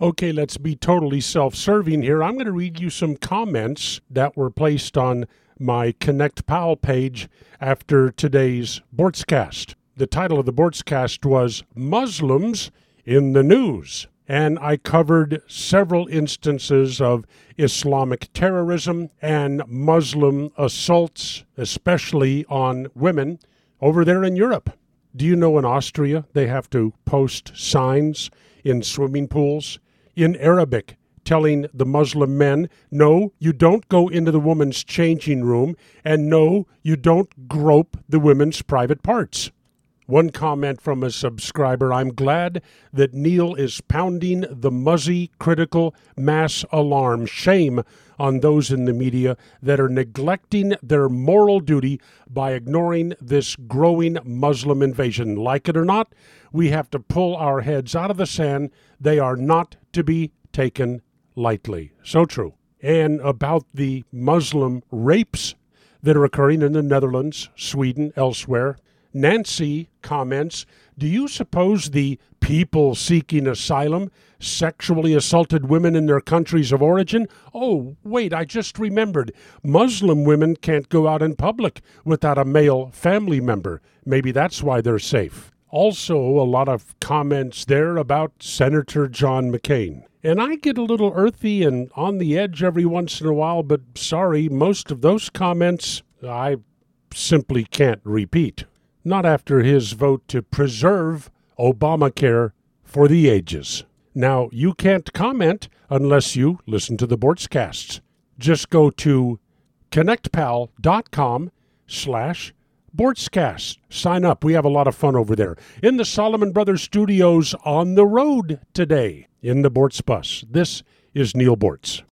Okay, let's be totally self serving here. I'm going to read you some comments that were placed on my Connect Pal page after today's Boortzcast. The title of the Boortzcast was Muslims in the News. And I covered several instances of Islamic terrorism and Muslim assaults, especially on women, over there in Europe. Do you know in Austria they have to post signs in swimming pools in Arabic telling the Muslim men, no, you don't go into the woman's changing room, and no, you don't grope the women's private parts. One comment from a subscriber I'm glad that Neal is pounding the muzzy critical mass alarm. Shame on those in the media that are neglecting their moral duty by ignoring this growing Muslim invasion. Like it or not, we have to pull our heads out of the sand. They are not to be taken lightly. So true. And about the Muslim rapes that are occurring in the Netherlands, Sweden, elsewhere. Nancy comments Do you suppose the people seeking asylum sexually assaulted women in their countries of origin? Oh, wait, I just remembered. Muslim women can't go out in public without a male family member. Maybe that's why they're safe. Also, a lot of comments there about Senator John McCain. And I get a little earthy and on the edge every once in a while, but sorry, most of those comments I simply can't repeat. Not after his vote to preserve Obamacare for the ages. Now, you can't comment unless you listen to the Boortzcasts. Just go to connectpal.com slash Boortzcast. Sign up. We have a lot of fun over there. In the Solomon Brothers studios on the road today in the Boortz bus. This is Neal Boortz.